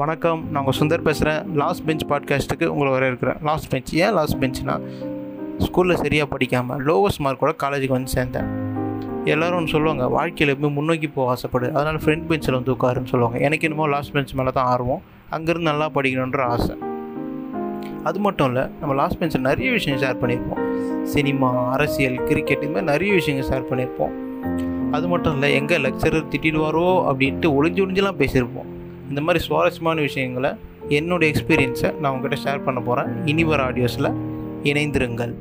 வணக்கம். நான் உங்கள் சுந்தர் பேசுகிறேன் லாஸ்ட் பெஞ்ச் பாட்காஸ்ட்டுக்கு உங்களை வரவேற்கிறேன். லாஸ்ட் பெஞ்ச் ஏன் லாஸ்ட் பெஞ்ச்னா ஸ்கூலில் சரியாக படிக்காமல் லோவஸ்ட் மார்க்கோட காலேஜுக்கு வந்து சேர்ந்தேன். எல்லோரும் ஒன்று சொல்லுவாங்க வாழ்க்கையில் எப்பவுமே முன்னோக்கி போக ஆசைப்படு. அதனால் ஃப்ரண்ட் பெஞ்சில் வந்து உட்காருன்னு சொல்லுவாங்க. எனக்கு என்னமோ லாஸ்ட் பெஞ்ச் மேலே தான் ஆர்வம். அங்கேருந்து நல்லா படிக்கணுன்ற ஆசை. அது மட்டும் இல்லை நம்ம லாஸ்ட் பெஞ்சில் நிறைய விஷயம் ஷேர் பண்ணியிருப்போம். சினிமா அரசியல் கிரிக்கெட் இது மாதிரி நிறைய விஷயங்கள் ஷேர் பண்ணியிருப்போம். அது மட்டும் இல்லை எங்கே லெக்சரர் திட்டிடுவாரோ அப்படின்ட்டு ஒளிஞ்சு ஒளிஞ்செலாம் பேசியிருப்போம். இந்த மாதிரி சுவாரஸ்யமான விஷயங்களை என்னுடைய எக்ஸ்பீரியன்ஸை நான் உங்ககிட்ட ஷேர் பண்ண போகிறேன் இனி வர ஆடியோஸில் இணைந்திருங்கள்.